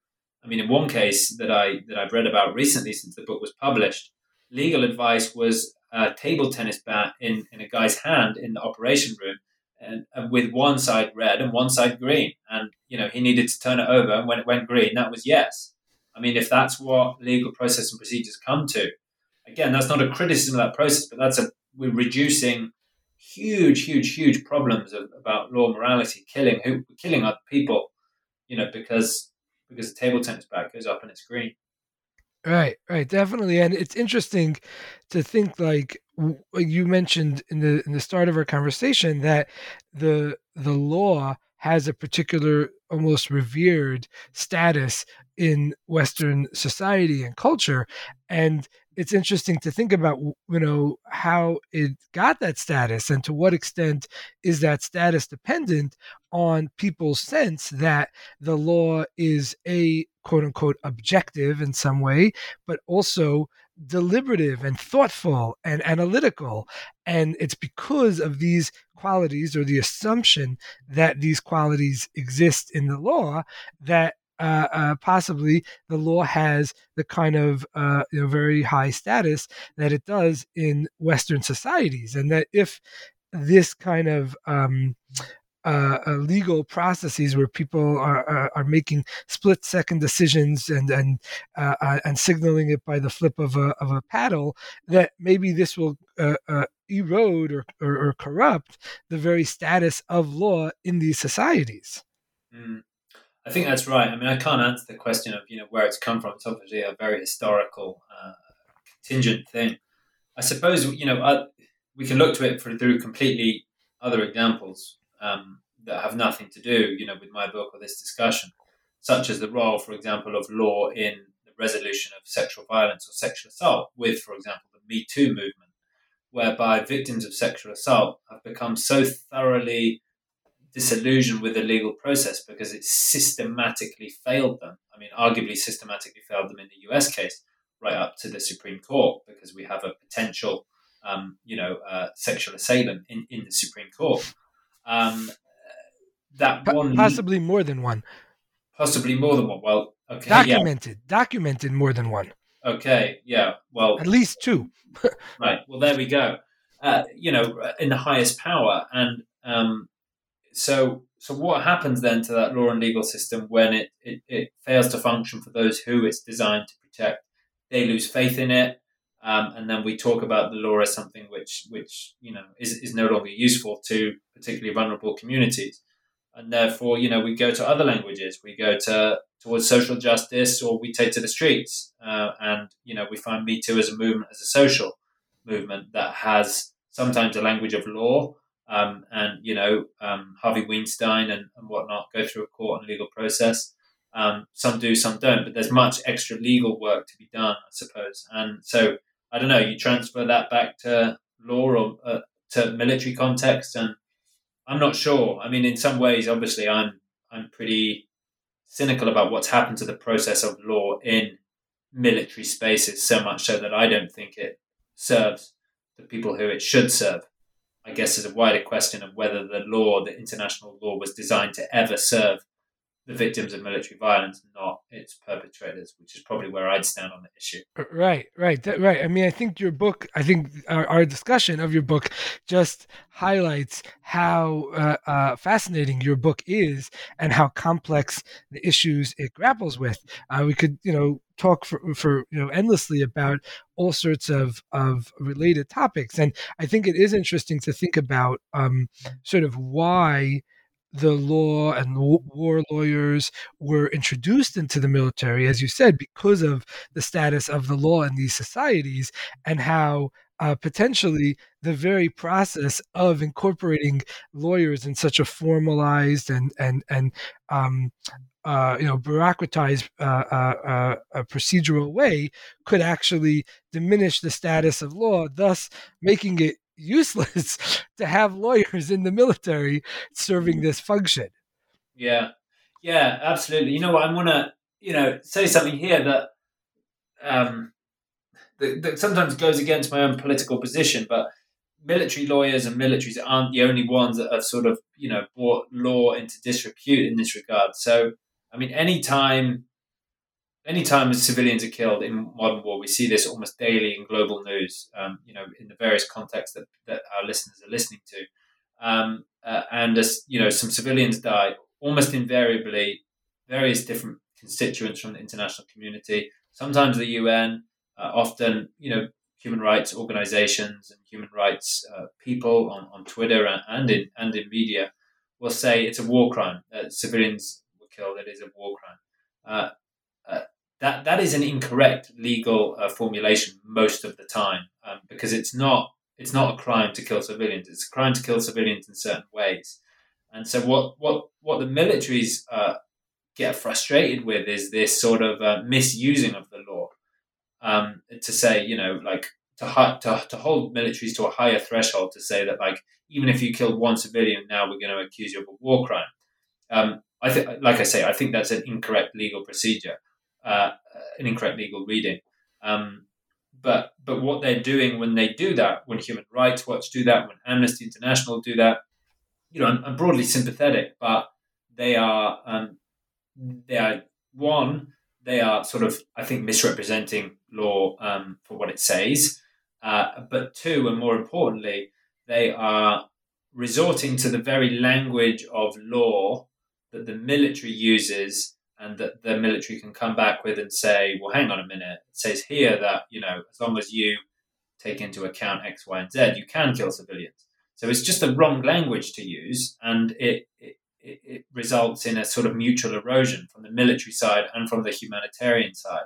I mean in one case that I that I've read about recently since the book was published legal advice was a table tennis bat in in a guy's hand in the operation room and, and with one side red and one side green. And you know he needed to turn it over and when it went green that was yes. I mean if that's what legal process and procedures come to again, that's not a criticism of that process, but that's a we're reducing huge, huge, huge problems of, about law morality, killing who killing other people, you know, because because the table tennis bat goes up and it's green. Right, right, definitely, and it's interesting to think like you mentioned in the in the start of our conversation that the the law has a particular almost revered status in western society and culture and it's interesting to think about you know how it got that status and to what extent is that status dependent on people's sense that the law is a quote unquote objective in some way but also deliberative and thoughtful and analytical. And it's because of these qualities or the assumption that these qualities exist in the law that uh, uh, possibly the law has the kind of uh, you know, very high status that it does in Western societies, and that if this kind of um, uh, uh, legal processes where people are, are, are making split second decisions and and uh, uh, and signaling it by the flip of a of a paddle that maybe this will uh, uh, erode or, or, or corrupt the very status of law in these societies. Mm. I think that's right. I mean, I can't answer the question of you know where it's come from. It's obviously a very historical, uh, contingent thing. I suppose you know we can look to it for, through completely other examples um, that have nothing to do, you know, with my book or this discussion, such as the role, for example, of law in the resolution of sexual violence or sexual assault, with, for example, the Me Too movement, whereby victims of sexual assault have become so thoroughly disillusioned with the legal process because it systematically failed them. I mean, arguably systematically failed them in the US case, right up to the Supreme Court, because we have a potential, um, you know, uh, sexual assailant in, in the Supreme Court. Um, that one, possibly more than one, possibly more than one. Well, okay, documented, yeah. documented more than one. Okay, yeah, well, at least two. right. Well, there we go. Uh, you know, in the highest power, and um, so so what happens then to that law and legal system when it, it, it fails to function for those who it's designed to protect? They lose faith in it. Um, and then we talk about the law as something which, which you know, is, is no longer useful to particularly vulnerable communities, and therefore, you know, we go to other languages. We go to towards social justice, or we take to the streets, uh, and you know, we find Me Too as a movement, as a social movement that has sometimes a language of law, um, and you know um, Harvey Weinstein and, and, whatnot go through a court and legal process. Um, some do, some don't, but there's much extra legal work to be done, I suppose. And so I don't know. You transfer that back to law or uh, to military context, and I'm not sure. I mean, in some ways, obviously, I'm I'm pretty cynical about what's happened to the process of law in military spaces. So much so that I don't think it serves the people who it should serve. I guess, is a wider question of whether the law, the international law, was designed to ever serve the victims of military violence, not its perpetrators, which is probably where I'd stand on the issue. Right, right, that, right. I mean, I think your book, I think our, our discussion of your book just highlights how uh, uh, fascinating your book is and how complex the issues it grapples with. Uh, we could, you know, talk for, for you know endlessly about all sorts of of related topics and i think it is interesting to think about um, sort of why the law and war lawyers were introduced into the military as you said because of the status of the law in these societies and how uh, potentially the very process of incorporating lawyers in such a formalized and and and um, uh, you know bureaucratized uh, uh, uh procedural way could actually diminish the status of law, thus making it useless to have lawyers in the military serving this function. Yeah, yeah, absolutely. You know what? I'm gonna you know say something here that um, that, that sometimes goes against my own political position, but military lawyers and militaries aren't the only ones that have sort of you know brought law into disrepute in this regard. So I mean, anytime anytime civilians are killed in modern war, we see this almost daily in global news. Um, you know, in the various contexts that, that our listeners are listening to, um, uh, and as you know, some civilians die almost invariably. Various different constituents from the international community, sometimes the UN, uh, often you know human rights organizations and human rights uh, people on, on Twitter and, and in and in media will say it's a war crime. that civilians were killed. It is a war crime. Uh, uh, that that is an incorrect legal uh, formulation most of the time um, because it's not it's not a crime to kill civilians. It's a crime to kill civilians in certain ways. And so what what what the militaries uh, get frustrated with is this sort of misusing of the law um, to say, you know, like to, to, to hold militaries to a higher threshold to say that, like, even if you killed one civilian, now we're going to accuse you of a war crime. Um, I think, like I say, I think that's an incorrect legal procedure, uh, an incorrect legal reading. Um, but but what they're doing when they do that, when Human Rights Watch do that, when Amnesty International do that, you know, I'm, I'm broadly sympathetic, but they are um, they are one they are sort of, I think, misrepresenting law um, for what it says. Uh, but two, and more importantly, they are resorting to the very language of law that the military uses and that the military can come back with and say, well, hang on a minute. It says here that, you know, as long as you take into account X, Y, and Z, you can kill civilians. So it's just the wrong language to use. And it, it it, results in a sort of mutual erosion from the military side and from the humanitarian side.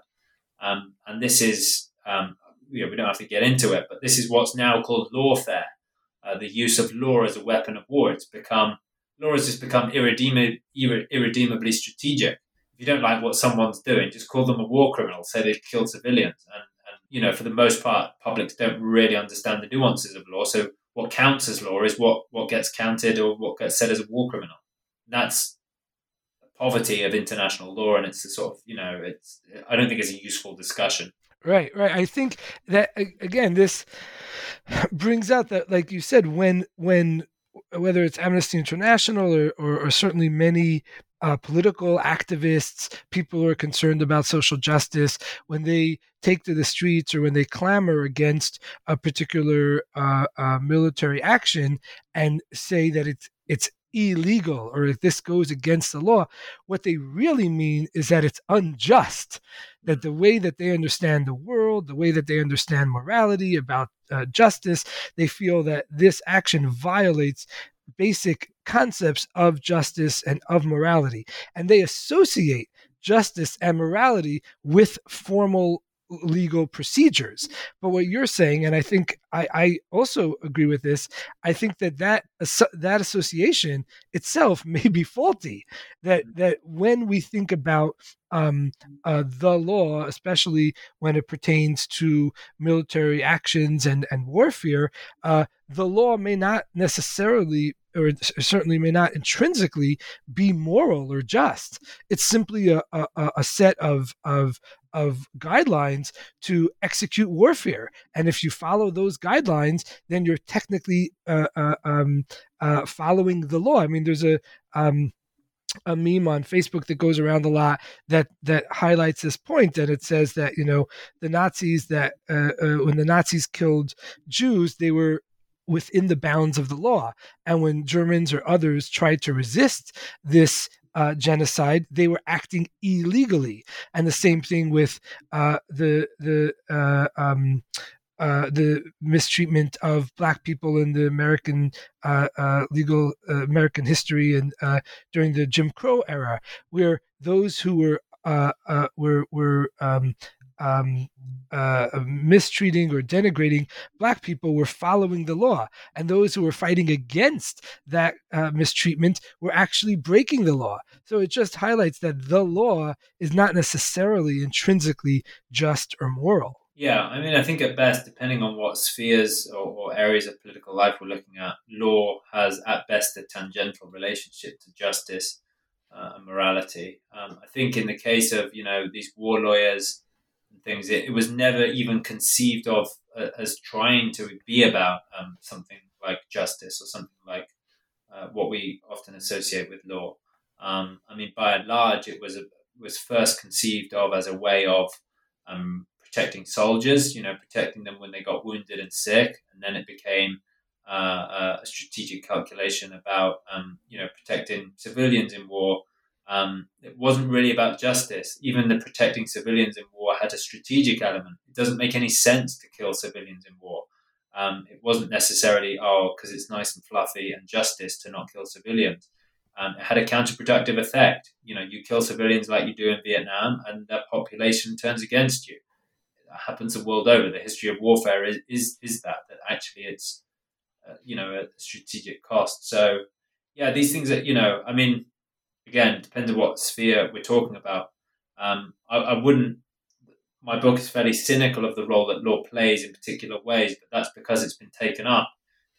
Um, and this is, um, you know, we don't have to get into it, but this is what's now called lawfare, uh, the use of law as a weapon of war. It's become law has just become irredeemably, irredeemably strategic. If you don't like what someone's doing, just call them a war criminal. Say they've killed civilians, and, and you know, for the most part, publics don't really understand the nuances of law. So what counts as law is what what gets counted or what gets said as a war criminal. That's the poverty of international law, and it's a sort of you know, it's I don't think it's a useful discussion. Right, right. I think that again, this brings out that, like you said, when when whether it's Amnesty International or, or, or certainly many uh, political activists, people who are concerned about social justice, when they take to the streets or when they clamor against a particular uh, uh, military action and say that it's it's illegal or if this goes against the law, what they really mean is that it's unjust. That the way that they understand the world, the way that they understand morality, about uh, justice, they feel that this action violates basic concepts of justice and of morality. And they associate justice and morality with formal legal procedures. But what you're saying, and I think I, I also agree with this, I think that that that association itself may be faulty. That that when we think about um, uh, the law, especially when it pertains to military actions and and warfare, uh, the law may not necessarily or certainly may not intrinsically be moral or just. It's simply a, a, a set of, of of guidelines to execute warfare. And if you follow those guidelines, then you're technically uh, uh, um, uh, following the law. I mean, there's a um, a meme on Facebook that goes around a lot that that highlights this point, and it says that you know the Nazis that uh, uh, when the Nazis killed Jews, they were within the bounds of the law, and when Germans or others tried to resist this uh, genocide, they were acting illegally. And the same thing with uh, the the uh, um, uh, the mistreatment of black people in the American uh, uh, legal American history and during the Jim Crow era, where those who were were were um, um, uh, mistreating or denigrating black people were following the law, and those who were fighting against that uh, mistreatment were actually breaking the law. So it just highlights that the law is not necessarily intrinsically just or moral. Yeah, I mean, I think at best, depending on what spheres or, or areas of political life we're looking at, law has at best a tangential relationship to justice uh, and morality. Um, I think in the case of you know these war lawyers things. It, it was never even conceived of uh, as trying to be about um, something like justice or something like uh, what we often associate with law. Um, I mean, by and large, it was a, was first conceived of as a way of um, protecting soldiers, you know, protecting them when they got wounded and sick, and then it became uh, a strategic calculation about, um, you know, protecting civilians in war um, it wasn't really about justice. Even the protecting civilians in war had a strategic element. It doesn't make any sense to kill civilians in war. Um, it wasn't necessarily, oh, because it's nice and fluffy and justice to not kill civilians. Um, it had a counterproductive effect. You know, you kill civilians like you do in Vietnam, and the population turns against you. That happens the world over. The history of warfare is is, is that that actually it's uh, you know a strategic cost. So yeah, these things that you know, I mean, again, depends on what sphere we're talking about. Um, I, I, wouldn't. My book is fairly cynical of the role that law plays in particular ways, but that's because it's been taken up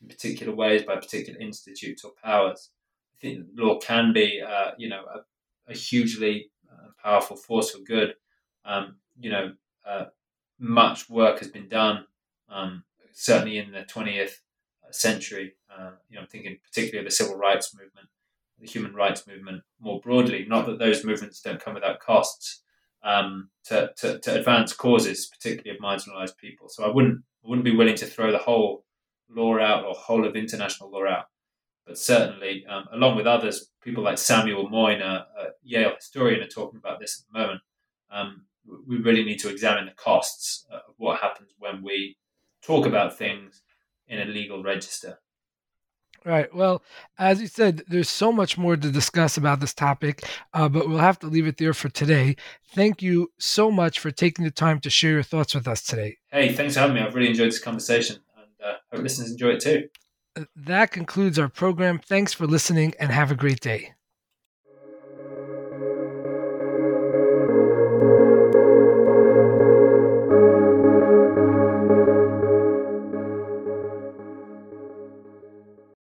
in particular ways by particular institutes or powers. I think law can be, uh, you know, a, a hugely uh, powerful force for good. Um, you know, uh, much work has been done, um, certainly in the 20th century. Uh, you know, I'm thinking particularly of the civil rights movement the human rights movement more broadly. Not that those movements don't come without costs um, to, to, to, advance causes, particularly of marginalized people. So I wouldn't I wouldn't be willing to throw the whole law out or whole of international law out. But certainly, um, along with others, people like Samuel Moyn, a, a, Yale historian, are talking about this at the moment. Um, we really need to examine the costs of what happens when we talk about things in a legal register. Right. Well, as you said, there's so much more to discuss about this topic, uh, but we'll have to leave it there for today. Thank you so much for taking the time to share your thoughts with us today. Hey, thanks for having me. I've really enjoyed this conversation, and uh, hope listeners enjoy it too. That concludes our program. Thanks for listening, and have a great day.